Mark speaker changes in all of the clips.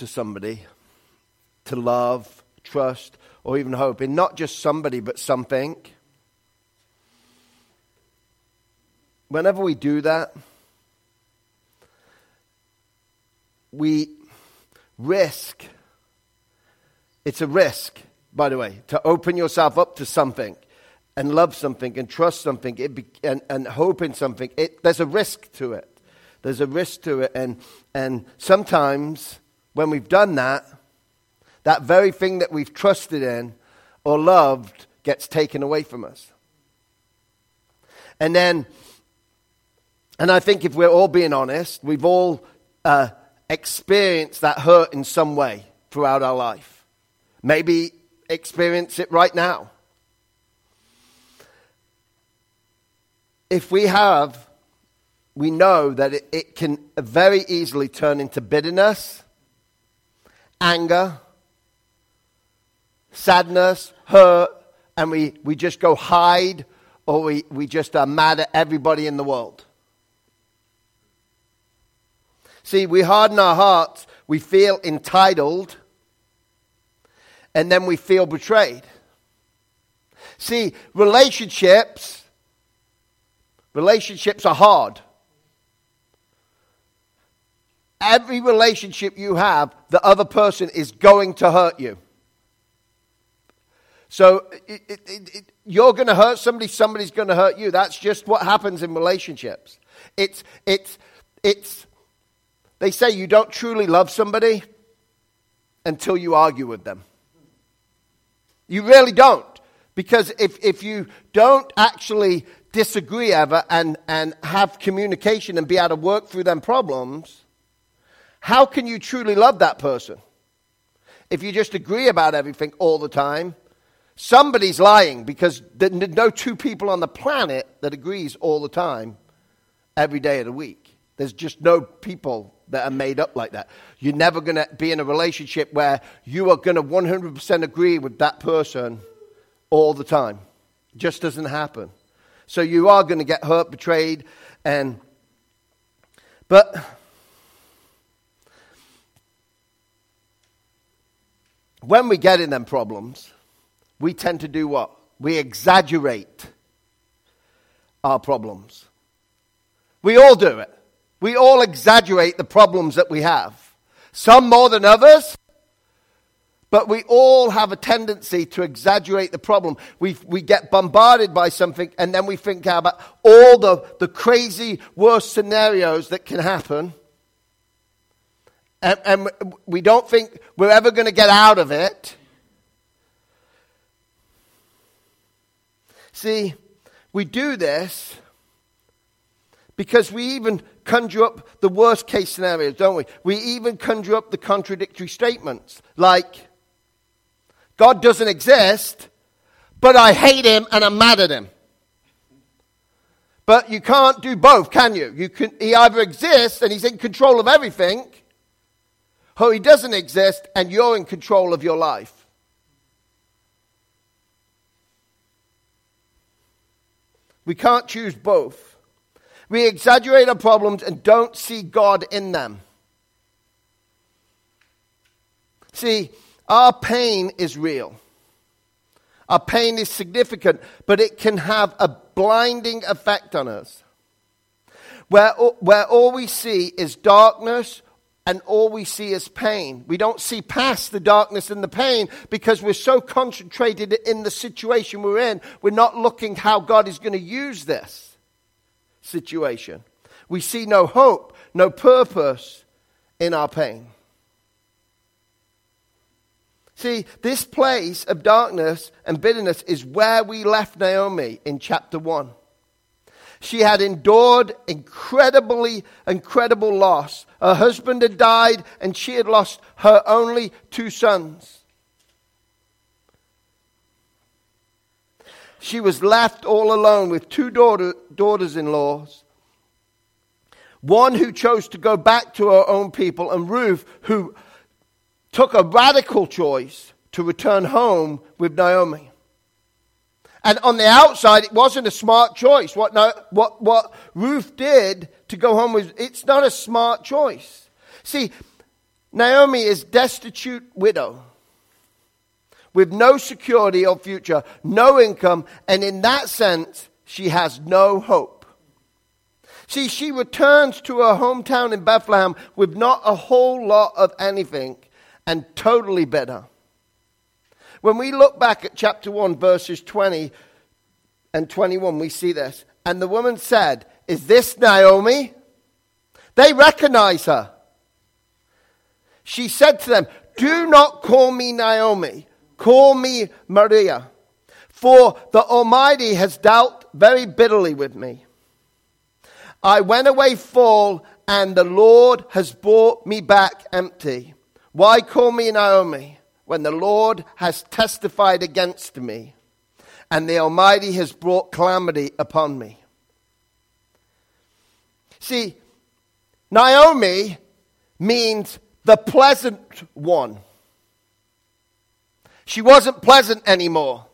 Speaker 1: to somebody, to love, trust, or even hope in not just somebody, but something, whenever we do that, we risk, it's a risk, by the way, to open yourself up to something and love something and trust something be, and, and hope in something. It, there's a risk to it. There's a risk to it. And, and sometimes when we've done that, that very thing that we've trusted in or loved gets taken away from us. And then, and I think if we're all being honest, we've all uh, experienced that hurt in some way throughout our life. Maybe experience it right now. If we have, we know that it, it can very easily turn into bitterness, anger, sadness, hurt, and we, we just go hide or we, we just are mad at everybody in the world. See, we harden our hearts, we feel entitled, and then we feel betrayed. See, relationships, relationships are hard. Every relationship you have, the other person is going to hurt you. So it, it, it, you're going to hurt somebody, somebody's going to hurt you. That's just what happens in relationships. It's, it's, it's, they say you don't truly love somebody until you argue with them. You really don't. Because if, if you don't actually disagree ever and, and have communication and be able to work through them problems, how can you truly love that person? If you just agree about everything all the time, Somebody's lying because there's no two people on the planet that agrees all the time, every day of the week. There's just no people that are made up like that. You're never going to be in a relationship where you are going to 100% agree with that person all the time. It just doesn't happen. So you are going to get hurt, betrayed, and. But. When we get in them problems, we tend to do what? We exaggerate our problems. We all do it. We all exaggerate the problems that we have. Some more than others, but we all have a tendency to exaggerate the problem. We, we get bombarded by something and then we think about all the, the crazy, worst scenarios that can happen. And, and we don't think we're ever going to get out of it. See, we do this because we even conjure up the worst case scenarios, don't we? We even conjure up the contradictory statements like, God doesn't exist, but I hate him and I'm mad at him. But you can't do both, can you? you can, he either exists and he's in control of everything, or he doesn't exist and you're in control of your life. We can't choose both. We exaggerate our problems and don't see God in them. See, our pain is real. Our pain is significant, but it can have a blinding effect on us. Where, where all we see is darkness and all we see is pain. We don't see past the darkness and the pain because we're so concentrated in the situation we're in. We're not looking how God is going to use this situation. We see no hope, no purpose in our pain. See, this place of darkness and bitterness is where we left Naomi in chapter 1. She had endured incredibly, incredible loss. Her husband had died, and she had lost her only two sons. She was left all alone with two daughter, daughters in laws. One who chose to go back to her own people, and Ruth, who took a radical choice to return home with Naomi. And on the outside, it wasn't a smart choice. What, no, what, what Ruth did to go home was, it's not a smart choice. See, Naomi is destitute widow with no security or future, no income, and in that sense, she has no hope. See, she returns to her hometown in Bethlehem with not a whole lot of anything and totally bitter. When we look back at chapter 1, verses 20 and 21, we see this. And the woman said, Is this Naomi? They recognize her. She said to them, Do not call me Naomi, call me Mara, for the Almighty has dealt very bitterly with me. I went away full, and the Lord has brought me back empty. Why call me Naomi when the Lord has testified against me, and the Almighty has brought calamity upon me? See, Naomi means the pleasant one. She wasn't pleasant anymore.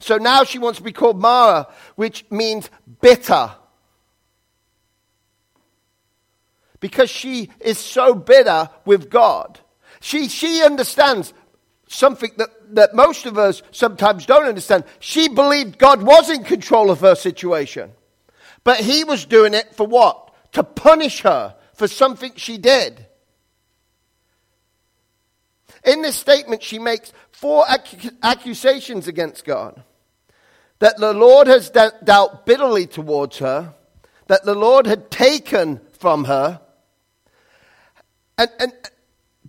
Speaker 1: So now she wants to be called Mara, which means bitter. Because she is so bitter with God. She, she understands something that, that most of us sometimes don't understand. She believed God was in control of her situation. But he was doing it for what? To punish her for something she did. In this statement, she makes four ac- accusations against God that the Lord has de- dealt bitterly towards her, that the Lord had taken from her. And, and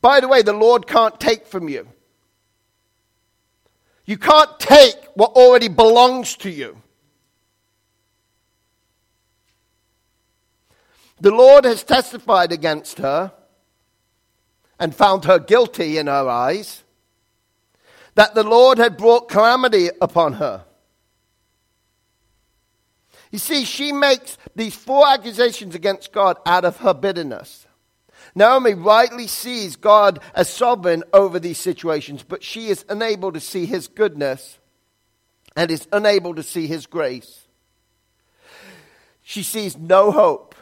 Speaker 1: by the way, the Lord can't take from you. You can't take what already belongs to you. The Lord has testified against her and found her guilty in her eyes, that the Lord had brought calamity upon her. You see, she makes these four accusations against God out of her bitterness. Naomi rightly sees God as sovereign over these situations, but she is unable to see his goodness and is unable to see his grace. She sees no hope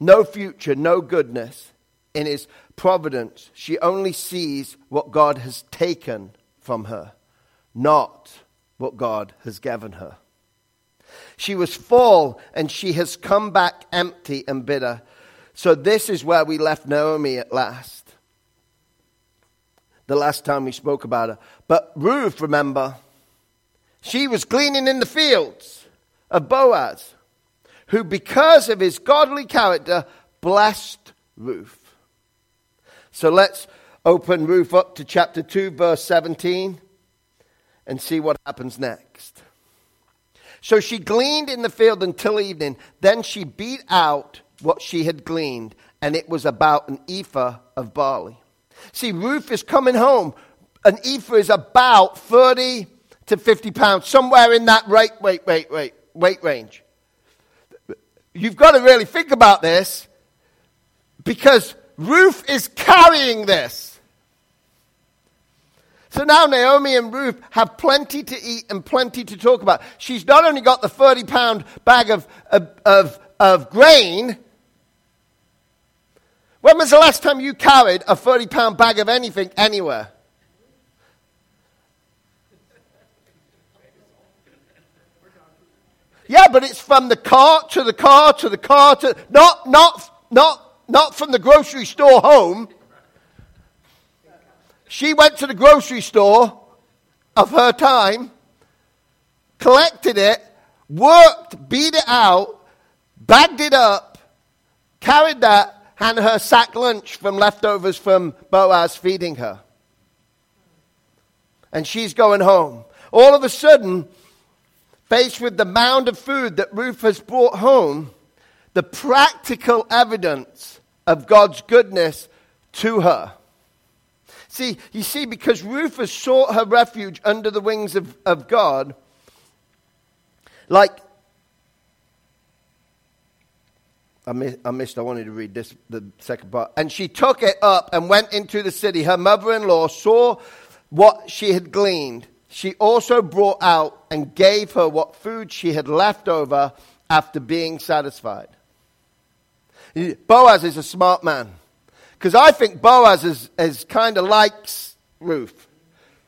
Speaker 1: no future, no goodness in his providence. She only sees what God has taken from her, not what God has given her. She was full and she has come back empty and bitter. So, this is where we left Naomi at last. The last time we spoke about her. But Ruth, remember, she was gleaning in the fields of Boaz who, because of his godly character, blessed Ruth. So let's open Ruth up to chapter 2, verse 17, and see what happens next. So she gleaned in the field until evening. Then she beat out what she had gleaned, and it was about an ephah of barley. See, Ruth is coming home. An ephah is about 30 to 50 pounds, somewhere in that rate, wait, wait, wait, weight range you've got to really think about this because Ruth is carrying this. So now Naomi and Ruth have plenty to eat and plenty to talk about. She's not only got the 30 pound bag of, of, of, of grain. When was the last time you carried a 30 pound bag of anything anywhere? Yeah, but it's from the car to the car to the car to not not not not from the grocery store home. She went to the grocery store of her time, collected it, worked, beat it out, bagged it up, carried that, and her sack lunch from leftovers from Boaz feeding her. And she's going home. All of a sudden, faced with the mound of food that Ruth has brought home, the practical evidence of God's goodness to her. See, you see, because Ruth has sought her refuge under the wings of, of God, like I missed, I missed, I wanted to read this, the second part. And she took it up and went into the city. Her mother in law saw what she had gleaned she also brought out and gave her what food she had left over after being satisfied. Boaz is a smart man Because I think Boaz is, is kind of likes Ruth.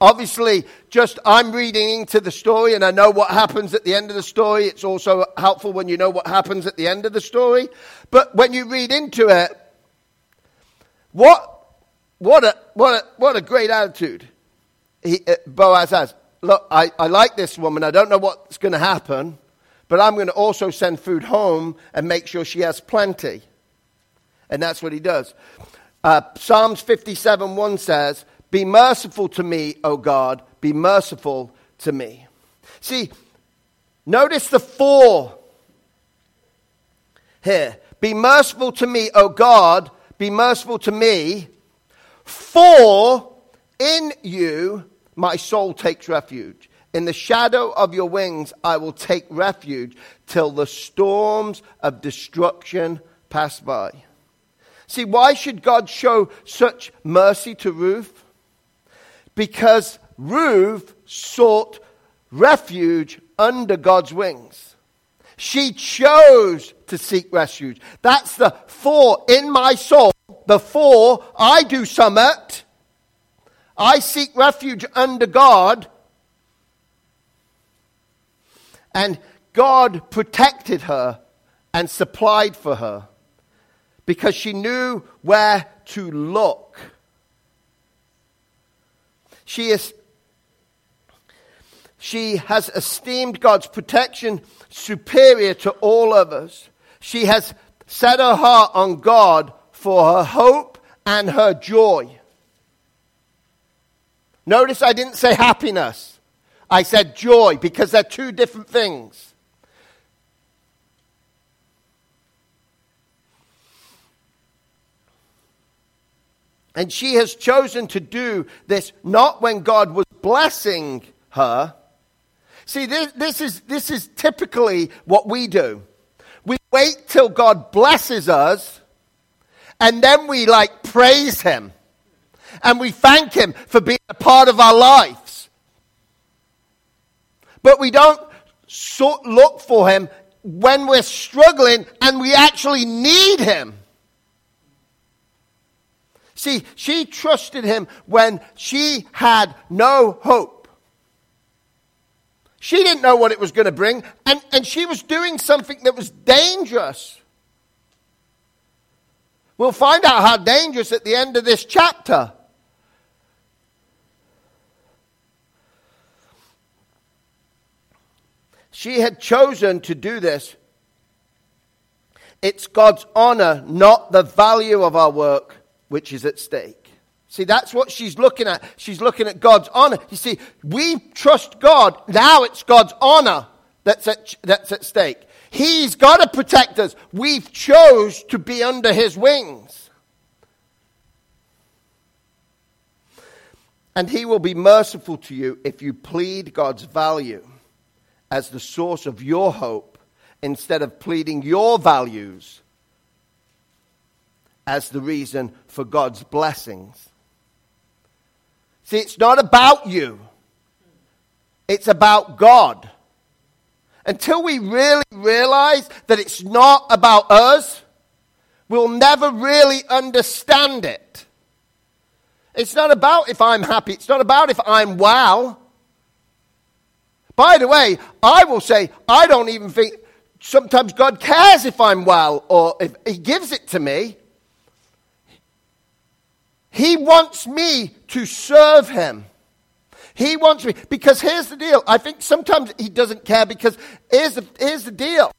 Speaker 1: Obviously, just I'm reading into the story and I know what happens at the end of the story. It's also helpful when you know what happens at the end of the story. But when you read into it, what, what, a, what, a, what a great attitude he, uh, Boaz has. Look, I, I like this woman. I don't know what's going to happen, but I'm going to also send food home and make sure she has plenty. And that's what he does. Uh, Psalms 57 1 says, Be merciful to me, O God, be merciful to me. See, notice the four here. Be merciful to me, O God, be merciful to me, for in you my soul takes refuge. In the shadow of your wings I will take refuge till the storms of destruction pass by. See, why should God show such mercy to Ruth? Because Ruth sought refuge under God's wings. She chose to seek refuge. That's the for in my soul. Before I do summit, I seek refuge under God. And God protected her and supplied for her because she knew where to look. She is she has esteemed God's protection superior to all others. She has set her heart on God for her hope and her joy. Notice I didn't say happiness. I said joy because they're two different things. And she has chosen to do this not when God was blessing her. See, this, this, is, this is typically what we do. We wait till God blesses us, and then we like praise Him. And we thank Him for being a part of our lives. But we don't sort, look for Him when we're struggling and we actually need Him. See, she trusted him when she had no hope. She didn't know what it was going to bring, and, and she was doing something that was dangerous. We'll find out how dangerous at the end of this chapter. She had chosen to do this. It's God's honor, not the value of our work, which is at stake. See, that's what she's looking at. She's looking at God's honor. You see, we trust God. Now it's God's honor that's at, that's at stake. He's got to protect us. We've chose to be under his wings. And he will be merciful to you if you plead God's value as the source of your hope instead of pleading your values as the reason for God's blessings. See, it's not about you, it's about God. Until we really realize that it's not about us, we'll never really understand it. It's not about if I'm happy, it's not about if I'm well. By the way, I will say, I don't even think sometimes God cares if I'm well or if He gives it to me. He wants me to serve him. He wants me. Because here's the deal. I think sometimes he doesn't care because here's the, here's the deal.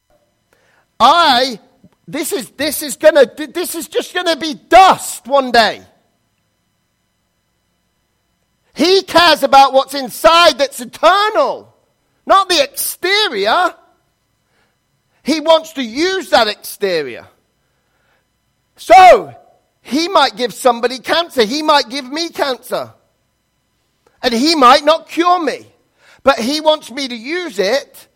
Speaker 1: I, this is, this is gonna, this is just gonna be dust one day. He cares about what's inside that's eternal, not the exterior. He wants to use that exterior. So, he might give somebody cancer. He might give me cancer. And he might not cure me. But he wants me to use it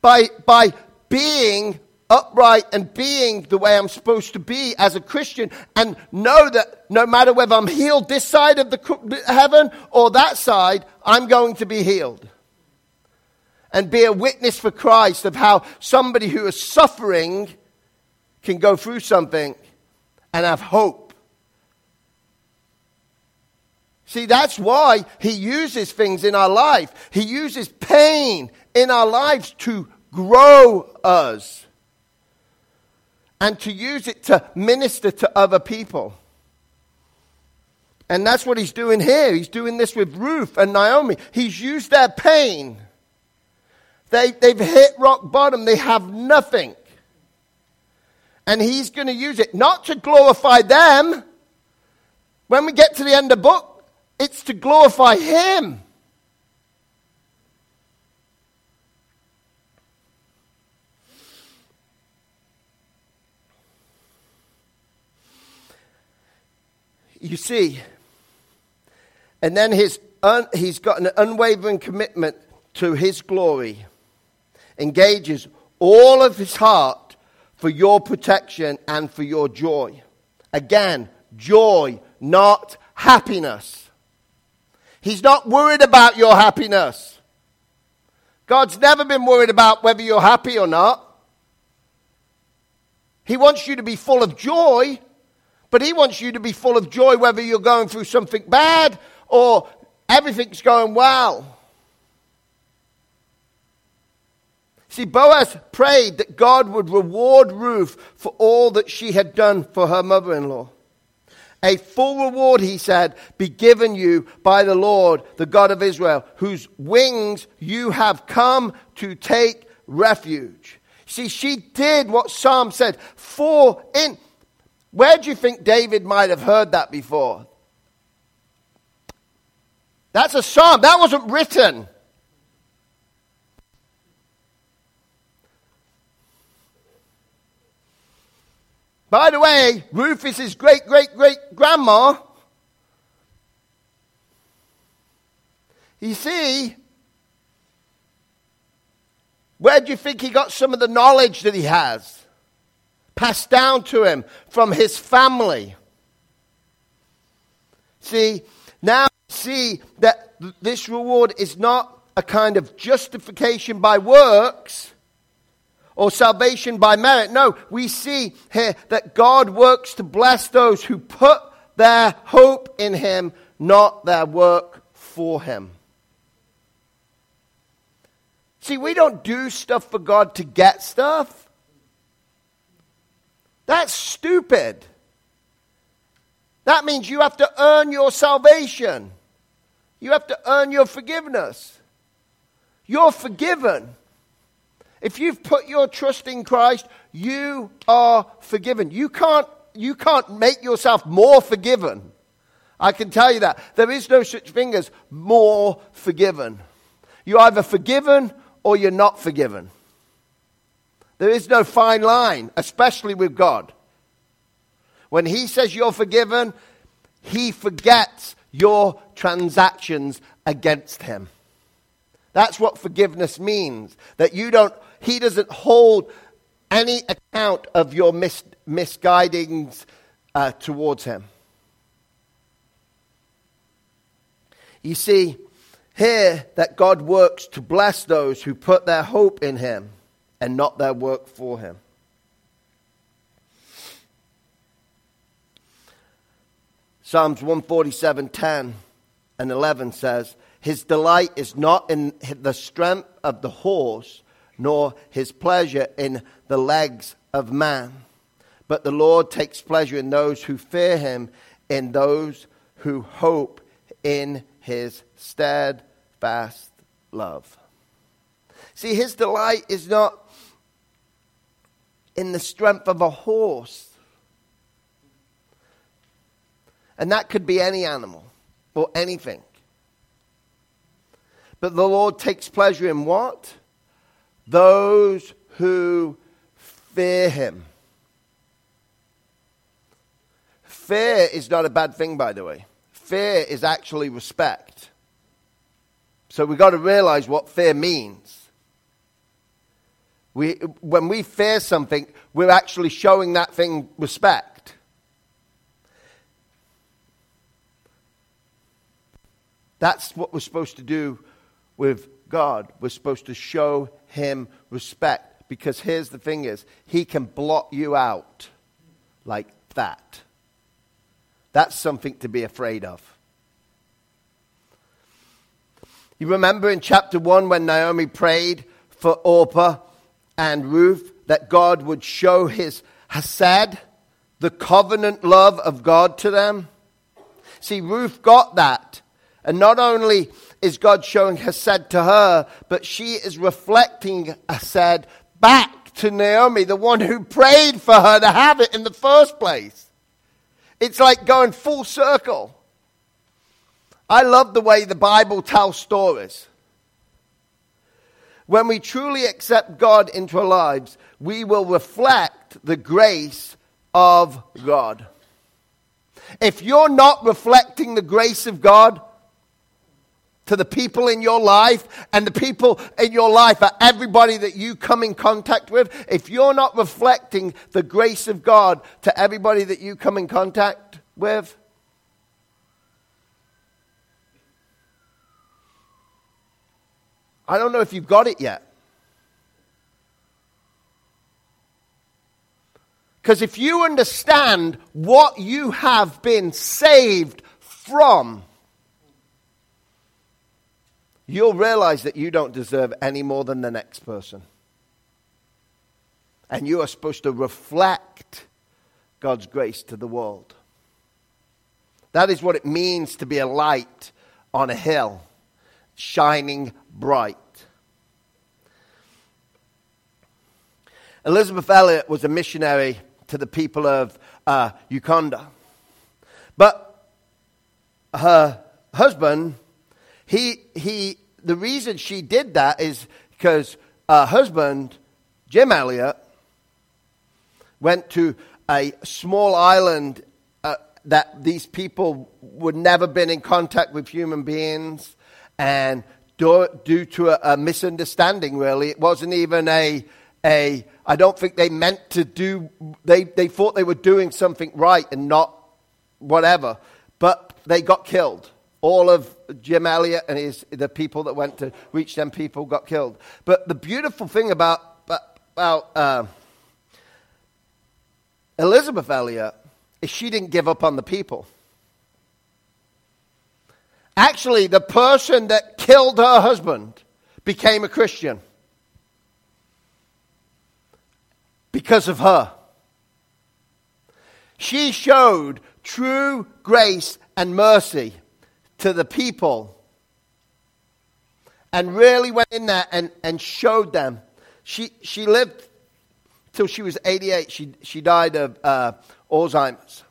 Speaker 1: by, by being upright and being the way I'm supposed to be as a Christian and know that no matter whether I'm healed this side of the heaven or that side, I'm going to be healed. And be a witness for Christ of how somebody who is suffering can go through something and have hope See, that's why he uses things in our life. He uses pain in our lives to grow us and to use it to minister to other people. And that's what he's doing here. He's doing this with Ruth and Naomi. He's used their pain. They, they've hit rock bottom, they have nothing. And he's going to use it not to glorify them. When we get to the end of the book, it's to glorify Him. You see, and then his un, he's got an unwavering commitment to his glory, engages all of his heart for your protection and for your joy. Again, joy, not happiness. He's not worried about your happiness. God's never been worried about whether you're happy or not. He wants you to be full of joy, but He wants you to be full of joy whether you're going through something bad or everything's going well. See, Boaz prayed that God would reward Ruth for all that she had done for her mother in law. A full reward, he said, be given you by the Lord, the God of Israel, whose wings you have come to take refuge. See, she did what Psalm said. For in. Where do you think David might have heard that before? That's a psalm. That wasn't written. By the way, his great great great grandma. You see, where do you think he got some of the knowledge that he has? Passed down to him from his family. See, now see that this reward is not a kind of justification by works or salvation by merit. No, we see here that God works to bless those who put their hope in Him, not their work for Him. See, we don't do stuff for God to get stuff. That's stupid. That means you have to earn your salvation. You have to earn your forgiveness. You're forgiven. If you've put your trust in Christ, you are forgiven. You can't, you can't make yourself more forgiven. I can tell you that. There is no such thing as more forgiven. You're either forgiven or you're not forgiven. There is no fine line, especially with God. When He says you're forgiven, He forgets your transactions against Him. That's what forgiveness means. That you don't he doesn't hold any account of your mis- misguidings uh, towards Him. You see here that God works to bless those who put their hope in Him and not their work for Him. Psalms 147:10 and 11 says, His delight is not in the strength of the horse nor his pleasure in the legs of man. But the Lord takes pleasure in those who fear him, in those who hope in his steadfast love. See, his delight is not in the strength of a horse. And that could be any animal or anything. But the Lord takes pleasure in what? Those who fear him. Fear is not a bad thing, by the way. Fear is actually respect. So we've got to realize what fear means. We, when we fear something, we're actually showing that thing respect. That's what we're supposed to do with God. We're supposed to show him respect. Because here's the thing is, he can blot you out like that. That's something to be afraid of. You remember in chapter 1 when Naomi prayed for Orpah and Ruth that God would show his Hesed, the covenant love of God to them? See, Ruth got that. And not only is God showing Hesed to her, but she is reflecting Hesed back to Naomi, the one who prayed for her to have it in the first place. It's like going full circle. I love the way the Bible tells stories. When we truly accept God into our lives, we will reflect the grace of God. If you're not reflecting the grace of God to the people in your life, and the people in your life are everybody that you come in contact with, if you're not reflecting the grace of God to everybody that you come in contact with, I don't know if you've got it yet. Because if you understand what you have been saved from, you'll realize that you don't deserve any more than the next person. And you are supposed to reflect God's grace to the world. That is what it means to be a light on a hill, shining bright. Elisabeth Elliot was a missionary to the people of uh, Uganda. But her husband, he, he, the reason she did that is because her husband, Jim Elliot, went to a small island uh, that these people would never been in contact with human beings and due, due to a, a misunderstanding really it wasn't even a a I don't think they meant to do, they, they thought they were doing something right and not whatever. But they got killed. All of Jim Elliot and his, the people that went to reach them people got killed. But the beautiful thing about, about uh, Elisabeth Elliot is she didn't give up on the people. Actually, the person that killed her husband became a Christian. because of her. She showed true grace and mercy to the people and really went in there and, and showed them. She, she lived till she was 88. She, she died of uh, Alzheimer's.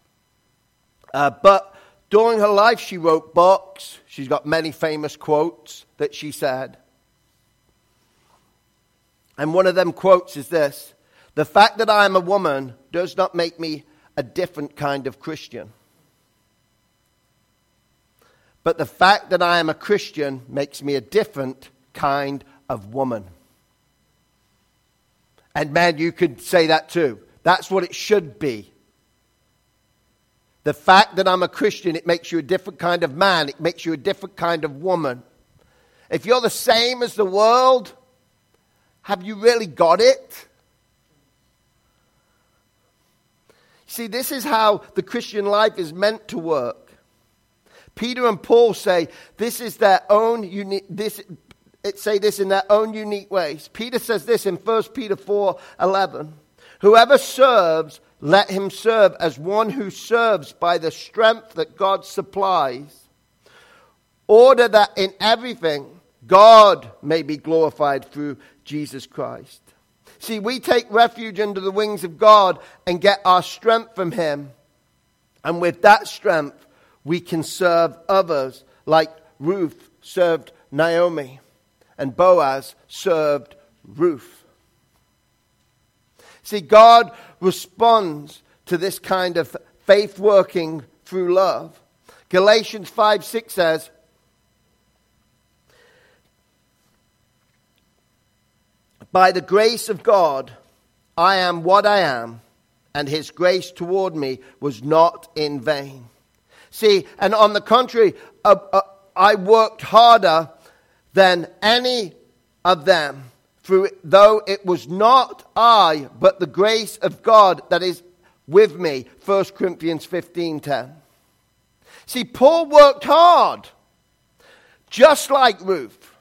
Speaker 1: Uh, but during her life, she wrote books. She's got many famous quotes that she said. And one of them quotes is this the fact that I am a woman does not make me a different kind of Christian. But the fact that I am a Christian makes me a different kind of woman. And man, you could say that too. That's what it should be. The fact that I'm a Christian, it makes you a different kind of man. It makes you a different kind of woman. If you're the same as the world, have you really got it? See, this is how the Christian life is meant to work. Peter and Paul say this is their own unique, this, it say this in their own unique ways. Peter says this in 1 Peter 4 11. Whoever serves, let him serve as one who serves by the strength that God supplies. Order that in everything God may be glorified through Jesus Christ. See, we take refuge under the wings of God and get our strength from Him. And with that strength, we can serve others like Ruth served Naomi and Boaz served Ruth. See, God responds to this kind of faith working through love. Galatians 5 6 says, By the grace of God, I am what I am, and his grace toward me was not in vain. See, and on the contrary, uh, uh, I worked harder than any of them, through, though it was not I, but the grace of God that is with me. 1 Corinthians 15:10. See, Paul worked hard just like Ruth.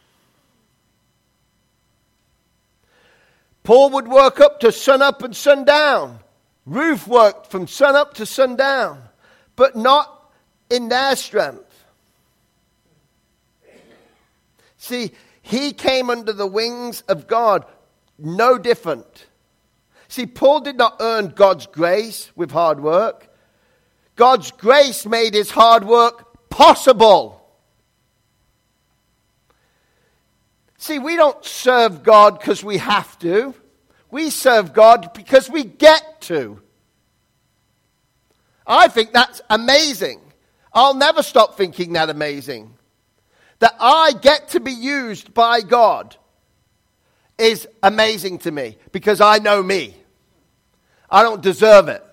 Speaker 1: Paul would work up to sun up and sundown. Ruth worked from sun up to sundown, but not in their strength. See, he came under the wings of God, no different. See, Paul did not earn God's grace with hard work. God's grace made his hard work possible. See, we don't serve God because we have to. We serve God because we get to. I think that's amazing. I'll never stop thinking that amazing. That I get to be used by God is amazing to me because I know me. I don't deserve it.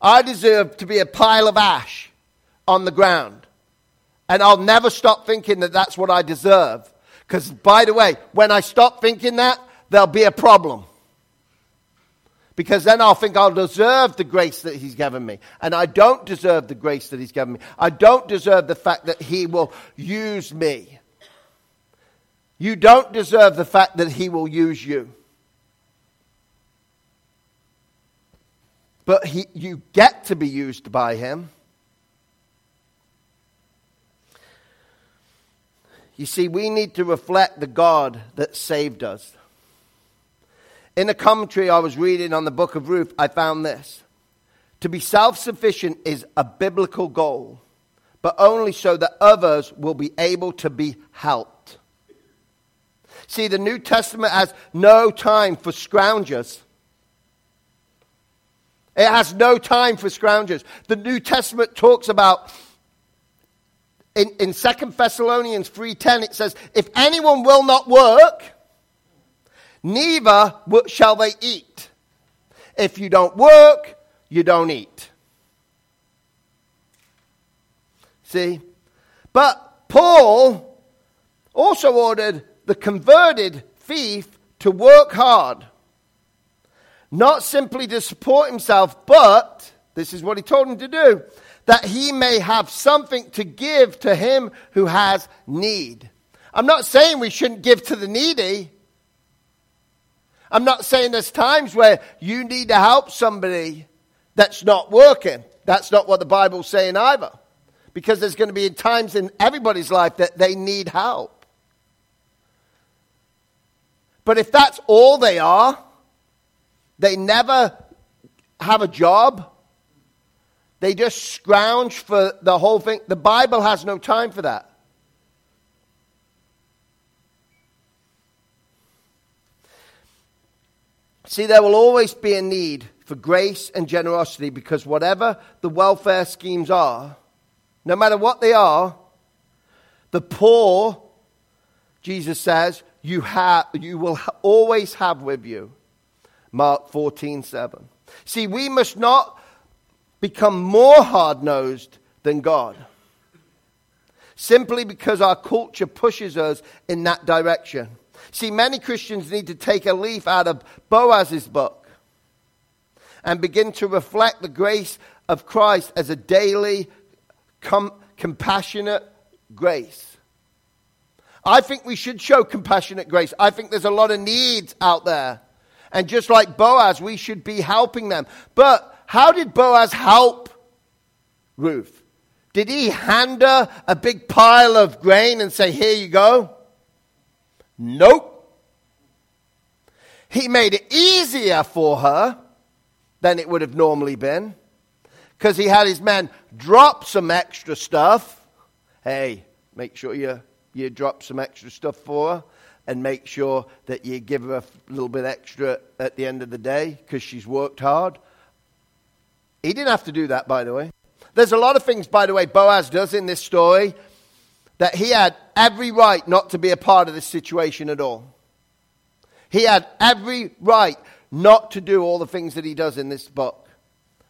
Speaker 1: I deserve to be a pile of ash on the ground. And I'll never stop thinking that that's what I deserve. Because, by the way, when I stop thinking that, there'll be a problem. Because then I'll think I'll deserve the grace that He's given me. And I don't deserve the grace that He's given me. I don't deserve the fact that He will use me. You don't deserve the fact that He will use you. But he, you get to be used by Him. You see, we need to reflect the God that saved us. In a commentary I was reading on the book of Ruth, I found this. To be self sufficient is a biblical goal, but only so that others will be able to be helped. See, the New Testament has no time for scroungers. It has no time for scroungers. The New Testament talks about in, in 2 Thessalonians 3.10 it says, If anyone will not work, neither shall they eat. If you don't work, you don't eat. See? But Paul also ordered the converted thief to work hard. Not simply to support himself, but, this is what he told him to do, that he may have something to give to him who has need. I'm not saying we shouldn't give to the needy. I'm not saying there's times where you need to help somebody that's not working. That's not what the Bible's saying either. Because there's going to be times in everybody's life that they need help. But if that's all they are, they never have a job, they just scrounge for the whole thing. The Bible has no time for that. See, there will always be a need for grace and generosity because whatever the welfare schemes are, no matter what they are, the poor, Jesus says, you, have, you will always have with you. Mark 14, 7. See, we must not become more hard nosed than God. Simply because our culture pushes us in that direction. See, many Christians need to take a leaf out of Boaz's book and begin to reflect the grace of Christ as a daily, com- compassionate grace. I think we should show compassionate grace. I think there's a lot of needs out there. And just like Boaz, we should be helping them. But how did Boaz help Ruth? Did he hand her a big pile of grain and say, Here you go? Nope. He made it easier for her than it would have normally been because he had his men drop some extra stuff. Hey, make sure you, you drop some extra stuff for her and make sure that you give her a little bit extra at the end of the day because she's worked hard. He didn't have to do that, by the way. There's a lot of things, by the way, Boaz does in this story that he had every right not to be a part of this situation at all. He had every right not to do all the things that he does in this book.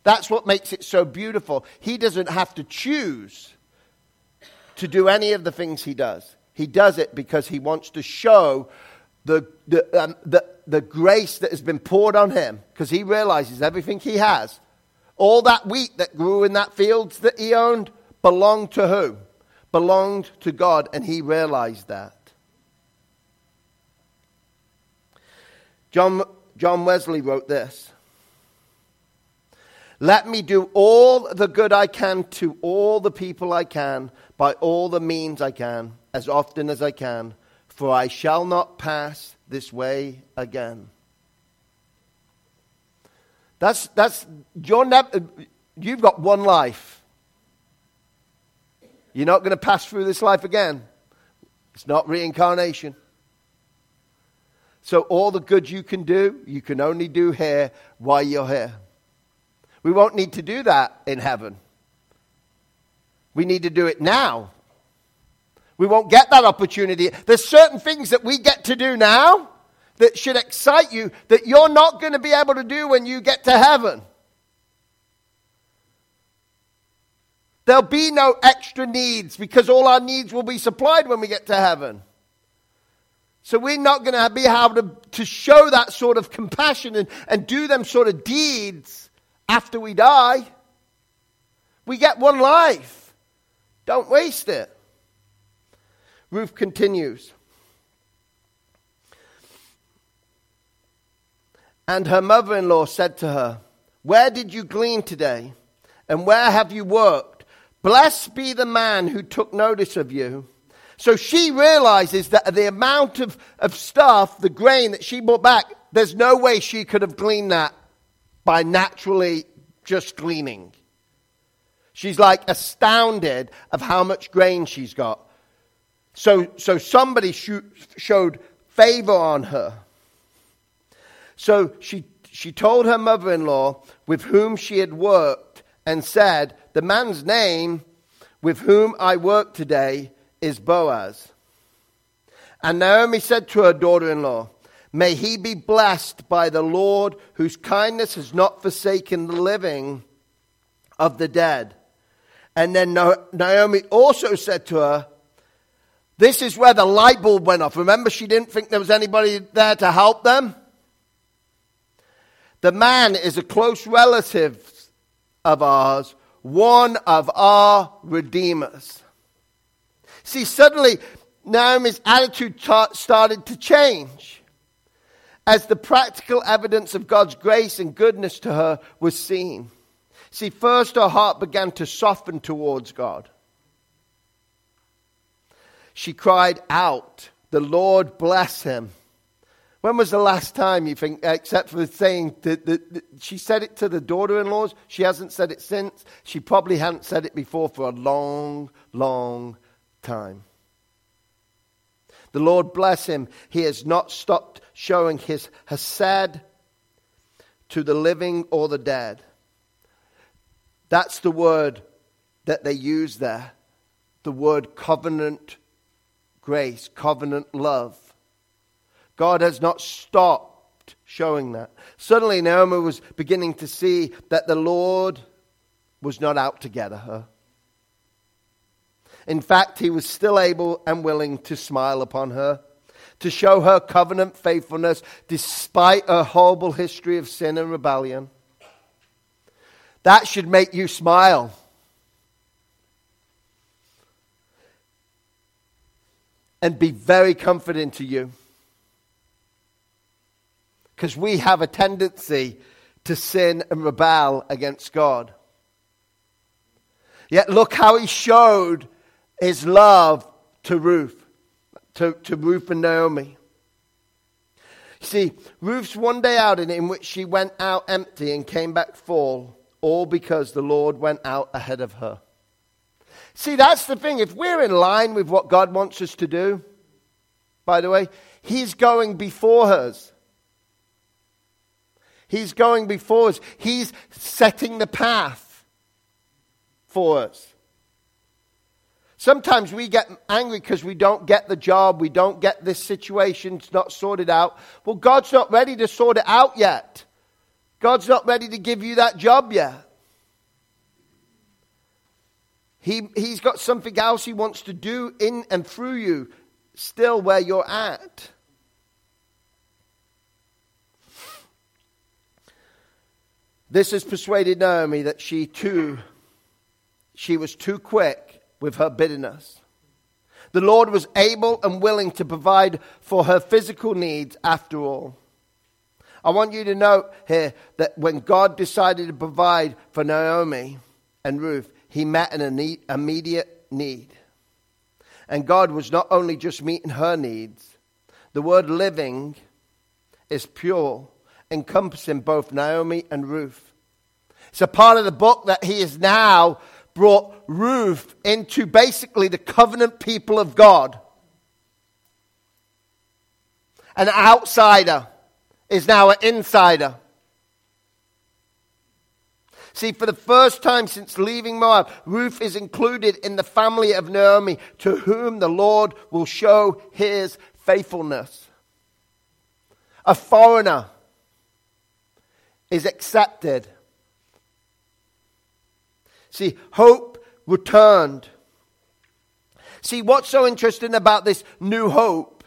Speaker 1: That's what makes it so beautiful. He doesn't have to choose to do any of the things he does. He does it because he wants to show the, the, um, the, the grace that has been poured on him because he realizes everything he has all that wheat that grew in that fields that he owned belonged to who? Belonged to God, and he realized that. John, John Wesley wrote this Let me do all the good I can to all the people I can by all the means I can, as often as I can, for I shall not pass this way again. That's, that's, John, you've got one life. You're not going to pass through this life again. It's not reincarnation. So, all the good you can do, you can only do here while you're here. We won't need to do that in heaven. We need to do it now. We won't get that opportunity. There's certain things that we get to do now that should excite you that you're not going to be able to do when you get to heaven. There'll be no extra needs because all our needs will be supplied when we get to heaven. So we're not going to be able to, to show that sort of compassion and, and do them sort of deeds after we die. We get one life. Don't waste it. Ruth continues. And her mother in law said to her, Where did you glean today? And where have you worked? Blessed be the man who took notice of you. So she realizes that the amount of, of stuff, the grain that she brought back, there's no way she could have gleaned that by naturally just gleaning. She's like astounded of how much grain she's got. So, so somebody sh- showed favor on her. So she, she told her mother in law with whom she had worked and said, The man's name with whom I work today is Boaz. And Naomi said to her daughter in law, May he be blessed by the Lord, whose kindness has not forsaken the living of the dead. And then Naomi also said to her, This is where the light bulb went off. Remember, she didn't think there was anybody there to help them? The man is a close relative of ours, one of our redeemers. See, suddenly Naomi's attitude ta- started to change as the practical evidence of God's grace and goodness to her was seen. See, first her heart began to soften towards God. She cried out, The Lord bless him. When was the last time you think, except for saying that, that, that she said it to the daughter in laws? She hasn't said it since. She probably hadn't said it before for a long, long time. The Lord bless him. He has not stopped showing his hesed to the living or the dead. That's the word that they use there. The word covenant grace, covenant love. God has not stopped showing that. Suddenly, Naomi was beginning to see that the Lord was not out to get her. In fact, he was still able and willing to smile upon her, to show her covenant faithfulness despite her horrible history of sin and rebellion. That should make you smile. And be very comforting to you. Because we have a tendency to sin and rebel against God. Yet look how he showed his love to Ruth, to, to Ruth and Naomi. See, Ruth's one day out in which she went out empty and came back full, all because the Lord went out ahead of her. See, that's the thing. If we're in line with what God wants us to do, by the way, He's going before us. He's going before us. He's setting the path for us. Sometimes we get angry because we don't get the job, we don't get this situation, it's not sorted out. Well, God's not ready to sort it out yet. God's not ready to give you that job yet. He, he's got something else he wants to do in and through you, still where you're at. This has persuaded Naomi that she too, she was too quick with her bitterness. The Lord was able and willing to provide for her physical needs after all. I want you to note here that when God decided to provide for Naomi and Ruth, he met an immediate need. And God was not only just meeting her needs, the word living is pure, encompassing both Naomi and Ruth. It's a part of the book that he has now brought Ruth into basically the covenant people of God. An outsider is now an insider. See, for the first time since leaving Moab, Ruth is included in the family of Naomi, to whom the Lord will show his faithfulness. A foreigner is accepted. See, hope returned. See, what's so interesting about this new hope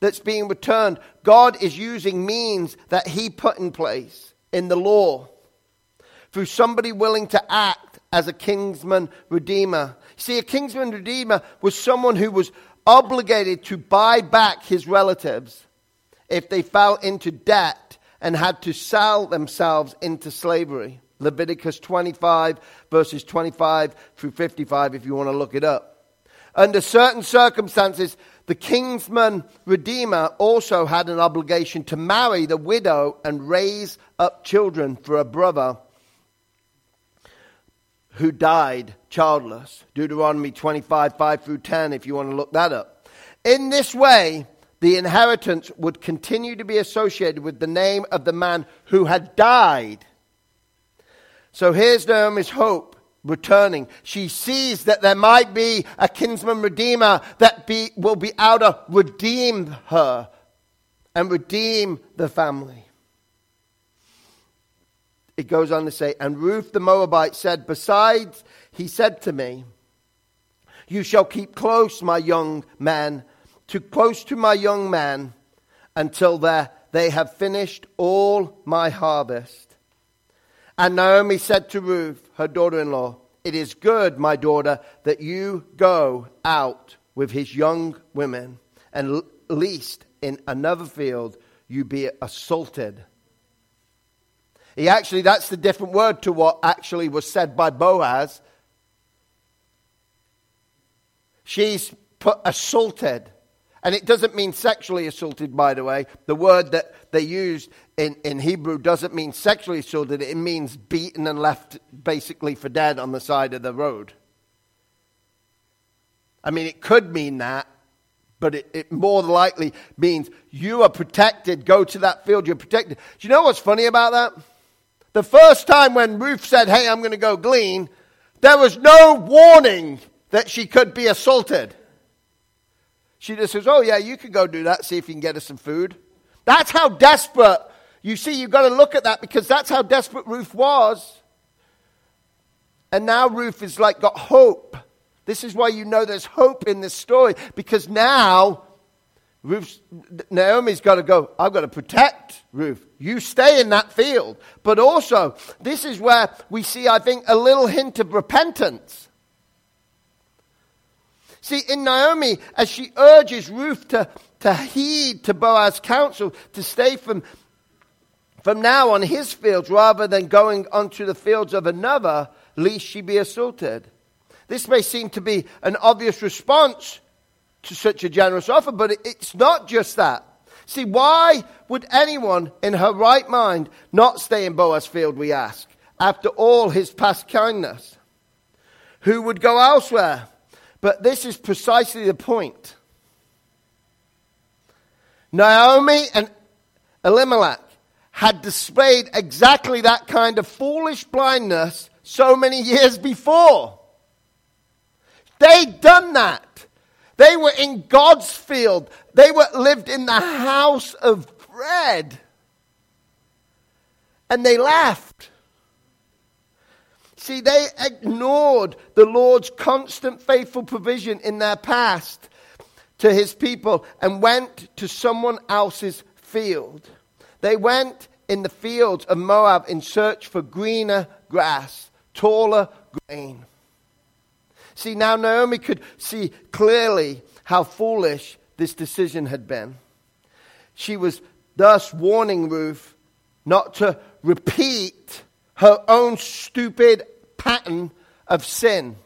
Speaker 1: that's being returned? God is using means that He put in place in the law through somebody willing to act as a kinsman redeemer. See, a kinsman redeemer was someone who was obligated to buy back his relatives if they fell into debt and had to sell themselves into slavery. Leviticus 25, verses 25 through 55, if you want to look it up. Under certain circumstances, the kinsman redeemer also had an obligation to marry the widow and raise up children for a brother who died childless. Deuteronomy 25, 5 through 10, if you want to look that up. In this way, the inheritance would continue to be associated with the name of the man who had died. So here's Naomi's hope returning. She sees that there might be a kinsman redeemer that be, will be able to redeem her and redeem the family it goes on to say, And Ruth the Moabite said, Besides, he said to me, You shall keep close, my young man, to close to my young man, until they have finished all my harvest. And Naomi said to Ruth, her daughter in law, It is good, my daughter, that you go out with his young women, and least in another field you be assaulted he actually, that's the different word to what actually was said by Boaz. She's assaulted. And it doesn't mean sexually assaulted, by the way. The word that they used in, in Hebrew doesn't mean sexually assaulted, it means beaten and left basically for dead on the side of the road. I mean, it could mean that, but it, it, more likely means you are protected. Go to that field, you're protected. Do you know what's funny about that? The first time when Ruth said, Hey, I'm going to go glean, there was no warning that she could be assaulted. She just says, Oh, yeah, you can go do that, see if you can get us some food. That's how desperate. You see, you've got to look at that because that's how desperate Ruth was. And now Ruth is like got hope. This is why you know there's hope in this story because now Ruth, Naomi's got to go, I've got to protect Ruth. You stay in that field. But also, this is where we see, I think, a little hint of repentance. See, in Naomi, as she urges Ruth to, to heed to Boaz's counsel, to stay from, from now on his fields rather than going onto the fields of another, lest she be assaulted. This may seem to be an obvious response to such a generous offer, but it's not just that. See, why would anyone in her right mind not stay in Boaz's field, we ask, after all his past kindness? Who would go elsewhere? But this is precisely the point. Naomi and Elimelech had displayed exactly that kind of foolish blindness so many years before. They'd done that. They were in God's field. They were lived in the house of bread. And they left. See, they ignored the Lord's constant faithful provision in their past to his people and went to someone else's field. They went in the fields of Moab in search for greener grass, taller grain. See, now Naomi could see clearly how foolish this decision had been. She was thus warning Ruth not to repeat her own stupid pattern of sin.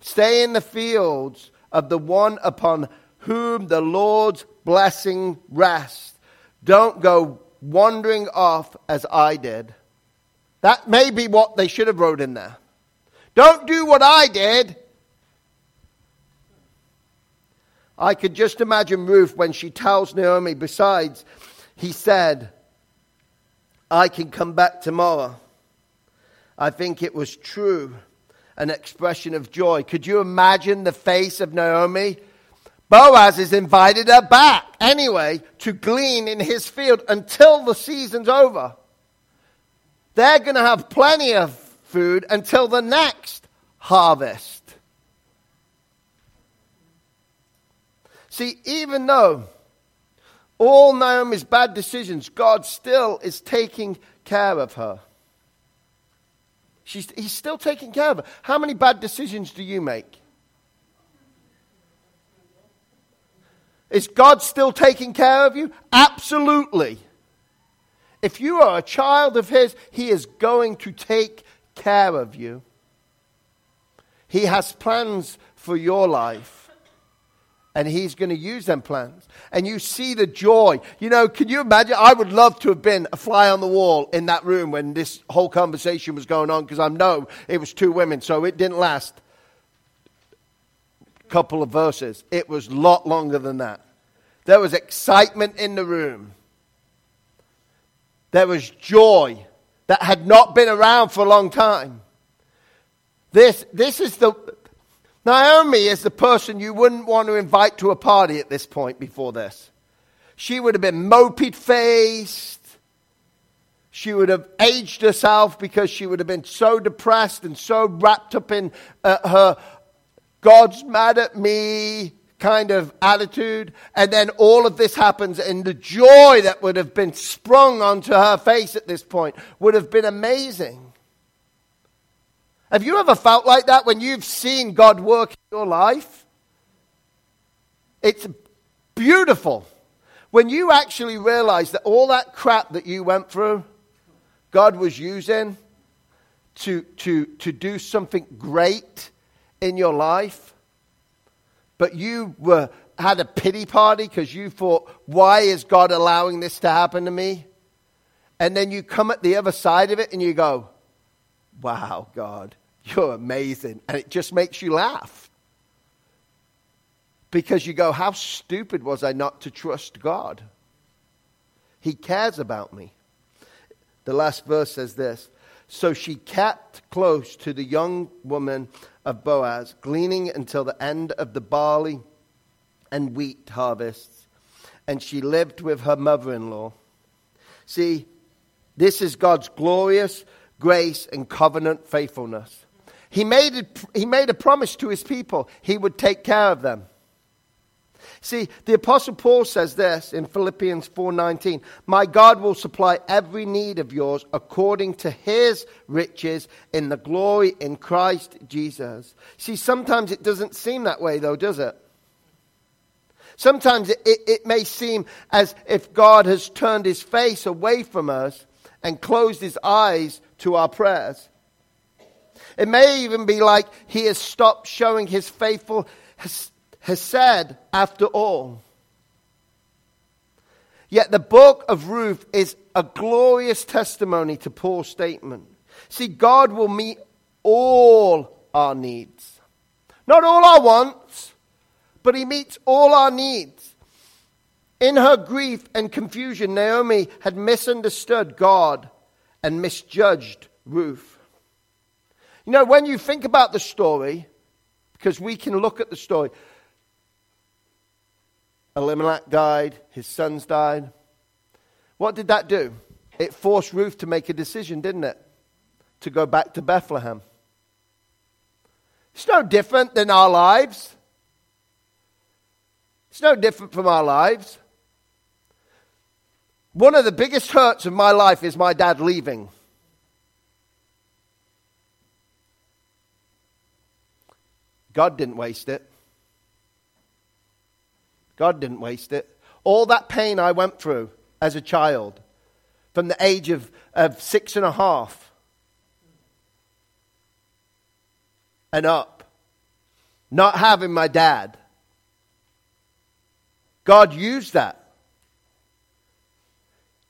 Speaker 1: Stay in the fields of the one upon whom the Lord's blessing rests. Don't go wandering off as I did. That may be what they should have wrote in there. Don't do what I did. I could just imagine Ruth when she tells Naomi, besides, he said, I can come back tomorrow. I think it was true, an expression of joy. Could you imagine the face of Naomi? Boaz has invited her back anyway to glean in his field until the season's over. They're going to have plenty of food until the next harvest. See, even though all Naomi's bad decisions, God still is taking care of her. She's, he's still taking care of her. How many bad decisions do you make? Is God still taking care of you? Absolutely. If you are a child of His, He is going to take care of you. He has plans for your life. And he's going to use them plans. And you see the joy. You know, can you imagine? I would love to have been a fly on the wall in that room when this whole conversation was going on because I know it was two women, so it didn't last a couple of verses. It was a lot longer than that. There was excitement in the room. There was joy that had not been around for a long time. This, this is the. Naomi is the person you wouldn't want to invite to a party at this point before this. She would have been moped faced. She would have aged herself because she would have been so depressed and so wrapped up in uh, her God's mad at me kind of attitude. And then all of this happens, and the joy that would have been sprung onto her face at this point would have been amazing. Have you ever felt like that when you've seen God work in your life? It's beautiful. When you actually realize that all that crap that you went through, God was using to, to, to do something great in your life but you were, had a pity party because you thought, why is God allowing this to happen to me? And then you come at the other side of it and you go, wow, God, you're amazing. And it just makes you laugh. Because you go, how stupid was I not to trust God? He cares about me. The last verse says this So she kept close to the young woman of Boaz, gleaning until the end of the barley and wheat harvests. And she lived with her mother in law. See, this is God's glorious grace and covenant faithfulness. He made, it, he made a promise to his people, he would take care of them. See, the apostle Paul says this in Philippians 4:19, "My God will supply every need of yours according to his riches in the glory in Christ Jesus." See, sometimes it doesn't seem that way though, does it? Sometimes it, it, it may seem as if God has turned his face away from us and closed his eyes to our prayers. It may even be like he has stopped showing his faithful hesed, after all. Yet the book of Ruth is a glorious testimony to Paul's statement. See, God will meet all our needs. Not all our wants, but He meets all our needs. In her grief and confusion, Naomi had misunderstood God and misjudged Ruth. You know, when you think about the story, because we can look at the story, Elimelech died, his sons died. What did that do? It forced Ruth to make a decision, didn't it? To go back to Bethlehem. It's no different than our lives. It's no different from our lives. One of the biggest hurts of my life is my dad leaving. God didn't waste it. God didn't waste it. All that pain I went through as a child, from the age of, of six and a half and up, not having my dad, God used that.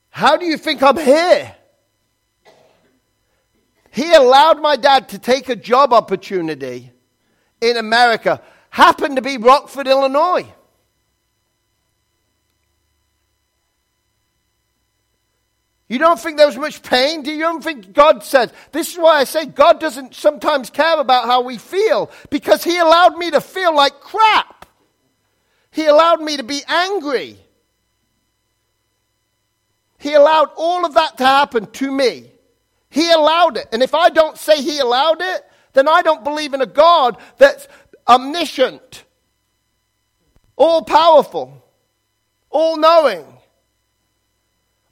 Speaker 1: How do you think I'm here? He allowed my dad to take a job opportunity in America, happened to be Rockford, Illinois. You don't think there was much pain? Do you don't think God said? This is why I say God doesn't sometimes care about how we feel because He allowed me to feel like crap. He allowed me to be angry. He allowed all of that to happen to me. He allowed it. And if I don't say He allowed it, then I don't believe in a God that's omniscient, all powerful, all knowing,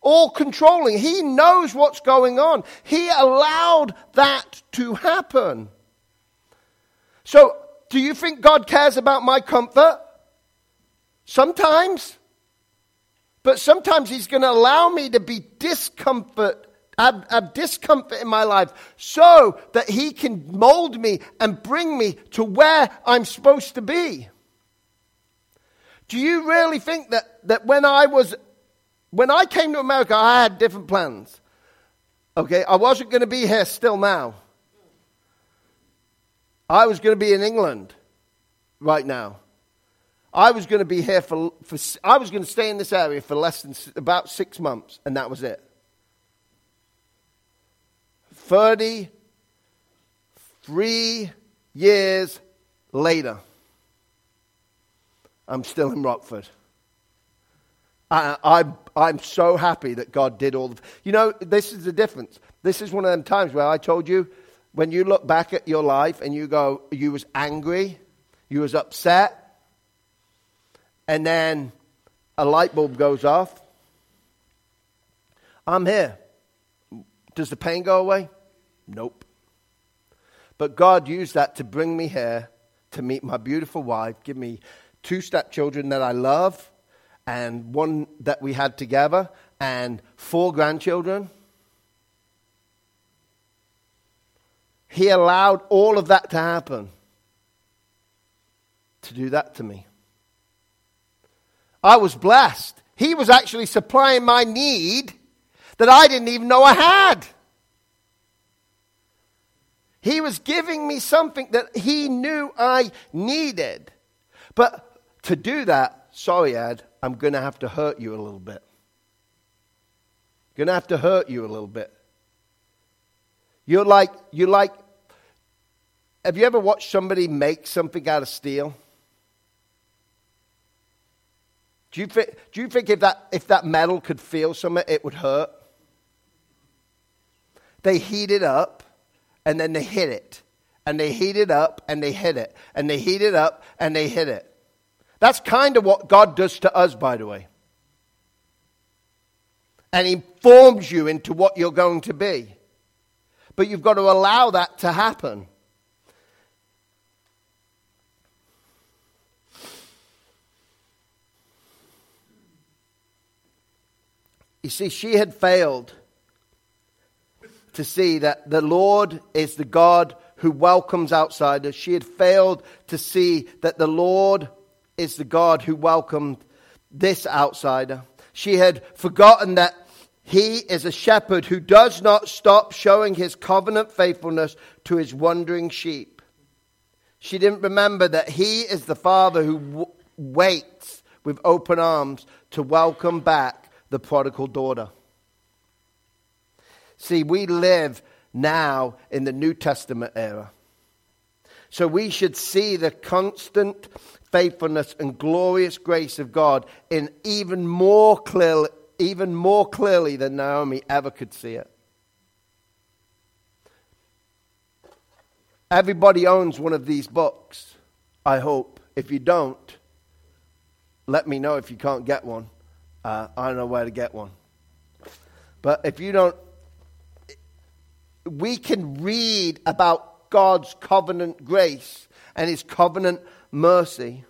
Speaker 1: all controlling. He knows what's going on. He allowed that to happen. So, do you think God cares about my comfort? Sometimes. But sometimes He's going to allow me to be discomfort have, have discomfort in my life so that He can mold me and bring me to where I'm supposed to be. Do you really think that, that when I was, when I came to America, I had different plans? Okay, I wasn't going to be here still now. I was going to be in England right now. I was going to be here for, for I was going to stay in this area for less than about six months, and that was it. 33 years later, I'm still in Rockford. I, I'm so happy that God did all the. You know, this is the difference. This is one of them times where I told you when you look back at your life and you go, you was angry, you was upset, and then a light bulb goes off. I'm here. Does the pain go away? Nope. But God used that to bring me here to meet my beautiful wife, give me two stepchildren that I love, and one that we had together, and four grandchildren. He allowed all of that to happen to do that to me. I was blessed. He was actually supplying my need that I didn't even know I had. He was giving me something that he knew I needed. But to do that, sorry, Ed, I'm going to have to hurt you a little bit. Going to have to hurt you a little bit. You're like, you're like, have you ever watched somebody make something out of steel? Do you think, do you think if, that, if that metal could feel something, it would hurt? They heat it up and then they hit it. And they heat it up and they hit it. And they heat it up and they hit it. That's kind of what God does to us, by the way. And He forms you into what you're going to be. But you've got to allow that to happen. You see, she had failed to see that the Lord is the God who welcomes outsiders. She had failed to see that the Lord is the God who welcomed this outsider. She had forgotten that he is a shepherd who does not stop showing his covenant faithfulness to his wandering sheep. She didn't remember that he is the father who w- waits with open arms to welcome back the prodigal daughter. See, we live now in the New Testament era. So we should see the constant faithfulness and glorious grace of God in even more clearly, even more clearly than Naomi ever could see it. Everybody owns one of these books, I hope. If you don't, let me know if you can't get one. Uh, I don't know where to get one. But if you don't we can read about God's covenant grace and his covenant mercy.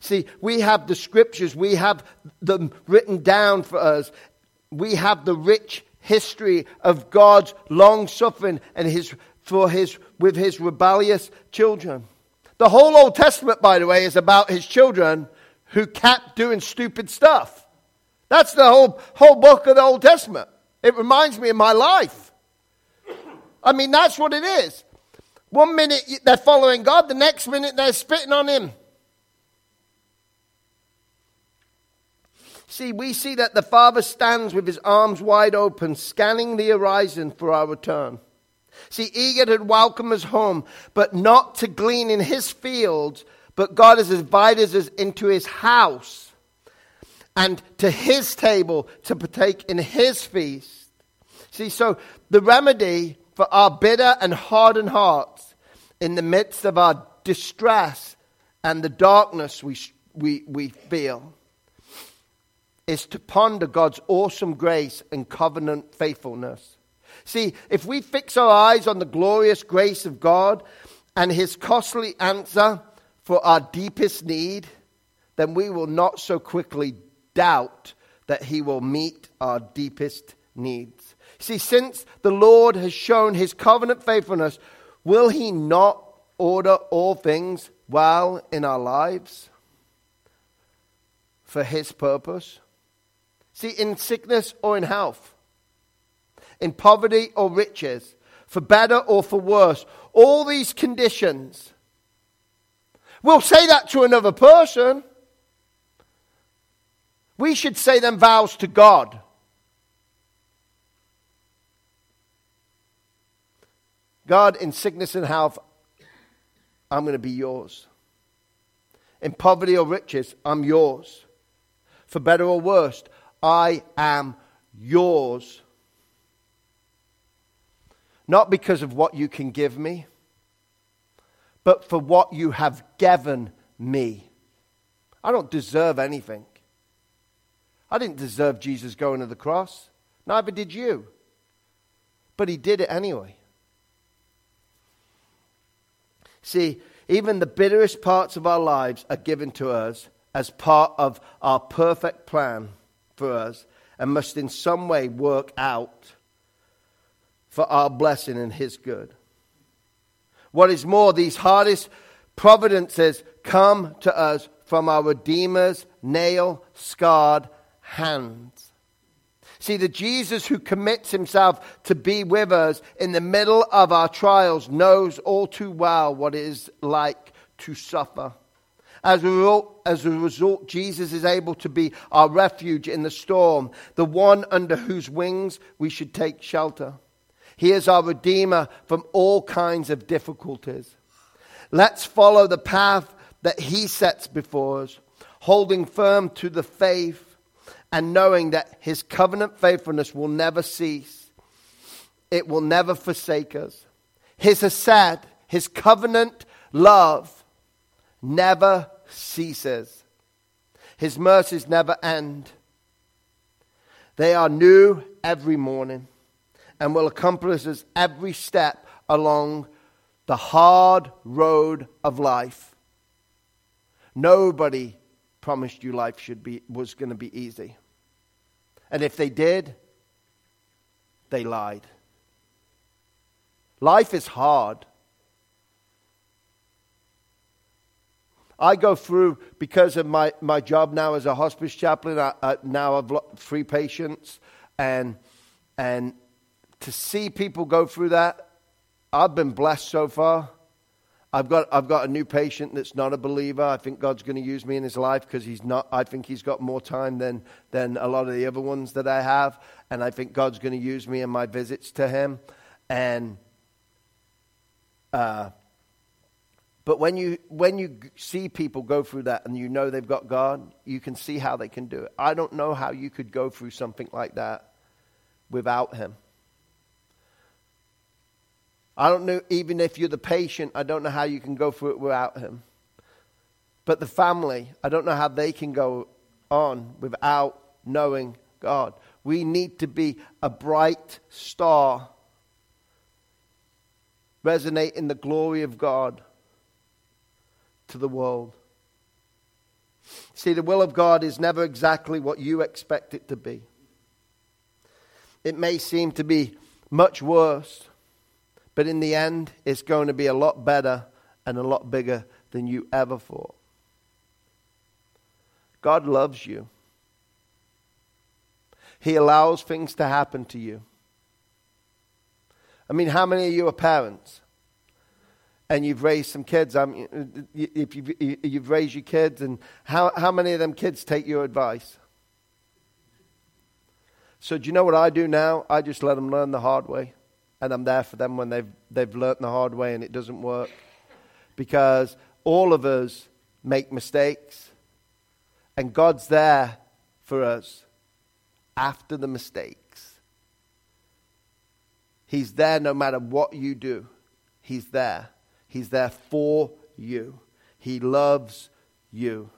Speaker 1: See, we have the scriptures, we have them written down for us. We have the rich history of God's long suffering and his for his with his rebellious children. The whole Old Testament, by the way, is about his children who kept doing stupid stuff. That's the whole, whole book of the Old Testament. It reminds me of my life. I mean, that's what it is. One minute they're following God, the next minute they're spitting on Him. See, we see that the Father stands with his arms wide open, scanning the horizon for our return. See, eager to welcome us home, but not to glean in his fields, but God has invited us into his house and to his table to partake in his feast. See, so the remedy for our bitter and hardened hearts in the midst of our distress and the darkness we, we, we feel is to ponder God's awesome grace and covenant faithfulness. See, if we fix our eyes on the glorious grace of God and his costly answer for our deepest need, then we will not so quickly doubt that he will meet our deepest needs. See, since the Lord has shown his covenant faithfulness, will he not order all things well in our lives for his purpose? See, in sickness or in health, in poverty or riches, for better or for worse, all these conditions. We'll say that to another person. We should say them vows to God. God, in sickness and health, I'm going to be yours. In poverty or riches, I'm yours. For better or worse, I am yours. Not because of what you can give me, but for what you have given me. I don't deserve anything. I didn't deserve Jesus going to the cross. Neither did you. But he did it anyway. See, even the bitterest parts of our lives are given to us as part of our perfect plan for us and must in some way work out for our blessing and His good. What is more, these hardest providences come to us from our Redeemer's nail scarred hands. See, the Jesus who commits himself to be with us in the middle of our trials knows all too well what it is like to suffer. As a, result, as a result, Jesus is able to be our refuge in the storm, the one under whose wings we should take shelter. He is our Redeemer from all kinds of difficulties. Let's follow the path that He sets before us, holding firm to the faith and knowing that His covenant faithfulness will never cease. It will never forsake us. His Hesed, His covenant love, never ceases. His mercies never end. They are new every morning and will accomplish us every step along the hard road of life. Nobody promised you life should be, was going to be easy. And if they did, they lied. Life is hard. I go through, because of my, my job now as a hospice chaplain, I, I, now I've three patients, and, and to see people go through that, I've been blessed so far. I've got, I've got a new patient that's not a believer. I think God's going to use me in his life because he's not, I think he's got more time than, than a lot of the other ones that I have. And I think God's going to use me in my visits to him. And, uh, but when you, when you see people go through that and you know they've got God, you can see how they can do it. I don't know how you could go through something like that without him. I don't know, even if you're the patient, I don't know how you can go through it without him. But the family, I don't know how they can go on without knowing God. We need to be a bright star resonate in the glory of God to the world. See, the will of God is never exactly what you expect it to be. It may seem to be much worse, but in the end, it's going to be a lot better and a lot bigger than you ever thought. God loves you. He allows things to happen to you. I mean, how many of you are parents? And you've raised some kids. I mean, if you've, you've raised your kids, and how, how many of them kids take your advice? So, do you know what I do now? I just let them learn the hard way. And I'm there for them when they've, they've learned the hard way and it doesn't work. Because all of us make mistakes. And God's there for us after the mistakes. He's there no matter what you do. He's there. He's there for you. He loves you.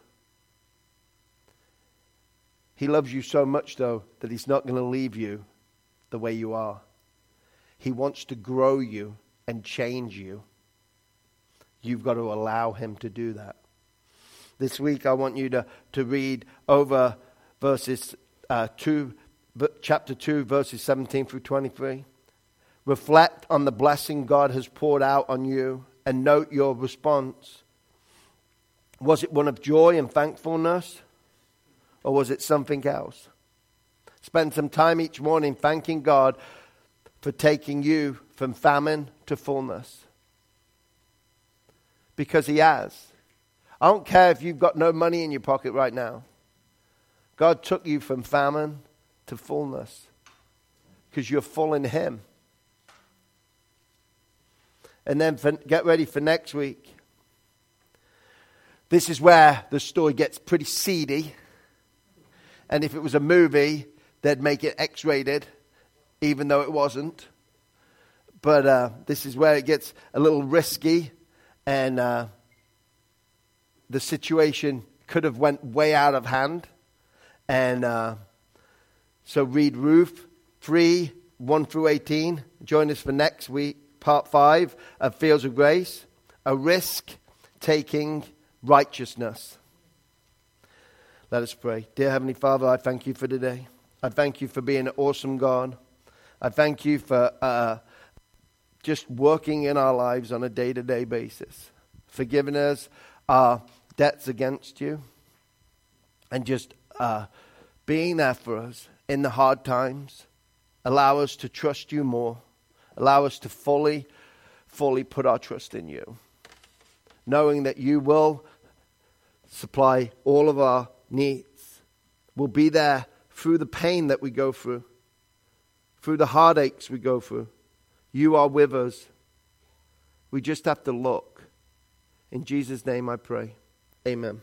Speaker 1: He loves you so much, though, that He's not going to leave you the way you are. He wants to grow you and change you. You've got to allow Him to do that. This week, I want you to, to read over verses uh, 2, chapter 2, verses 17 through 23. Reflect on the blessing God has poured out on you and note your response. Was it one of joy and thankfulness, or was it something else? Spend some time each morning thanking God for taking you from famine to fullness. Because He has. I don't care if you've got no money in your pocket right now. God took you from famine to fullness because you're full in Him. And then for, get ready for next week. This is where the story gets pretty seedy. And if it was a movie, they'd make it X rated, even though it wasn't. But uh, this is where it gets a little risky, and uh, the situation could have went way out of hand. And uh, so read Ruth 3, 1 through 18. Join us for next week, part 5 of Fields of Grace, a risk taking righteousness. Let us pray. Dear Heavenly Father, I thank you for today. I thank you for being an awesome God. I thank you for uh, just working in our lives on a day to day basis, forgiving us our debts against you, and just uh, being there for us in the hard times. Allow us to trust you more. Allow us to fully, fully put our trust in you, knowing that you will supply all of our needs, will be there through the pain that we go through, through the heartaches we go through. You are with us. We just have to look. In Jesus' name I pray. Amen.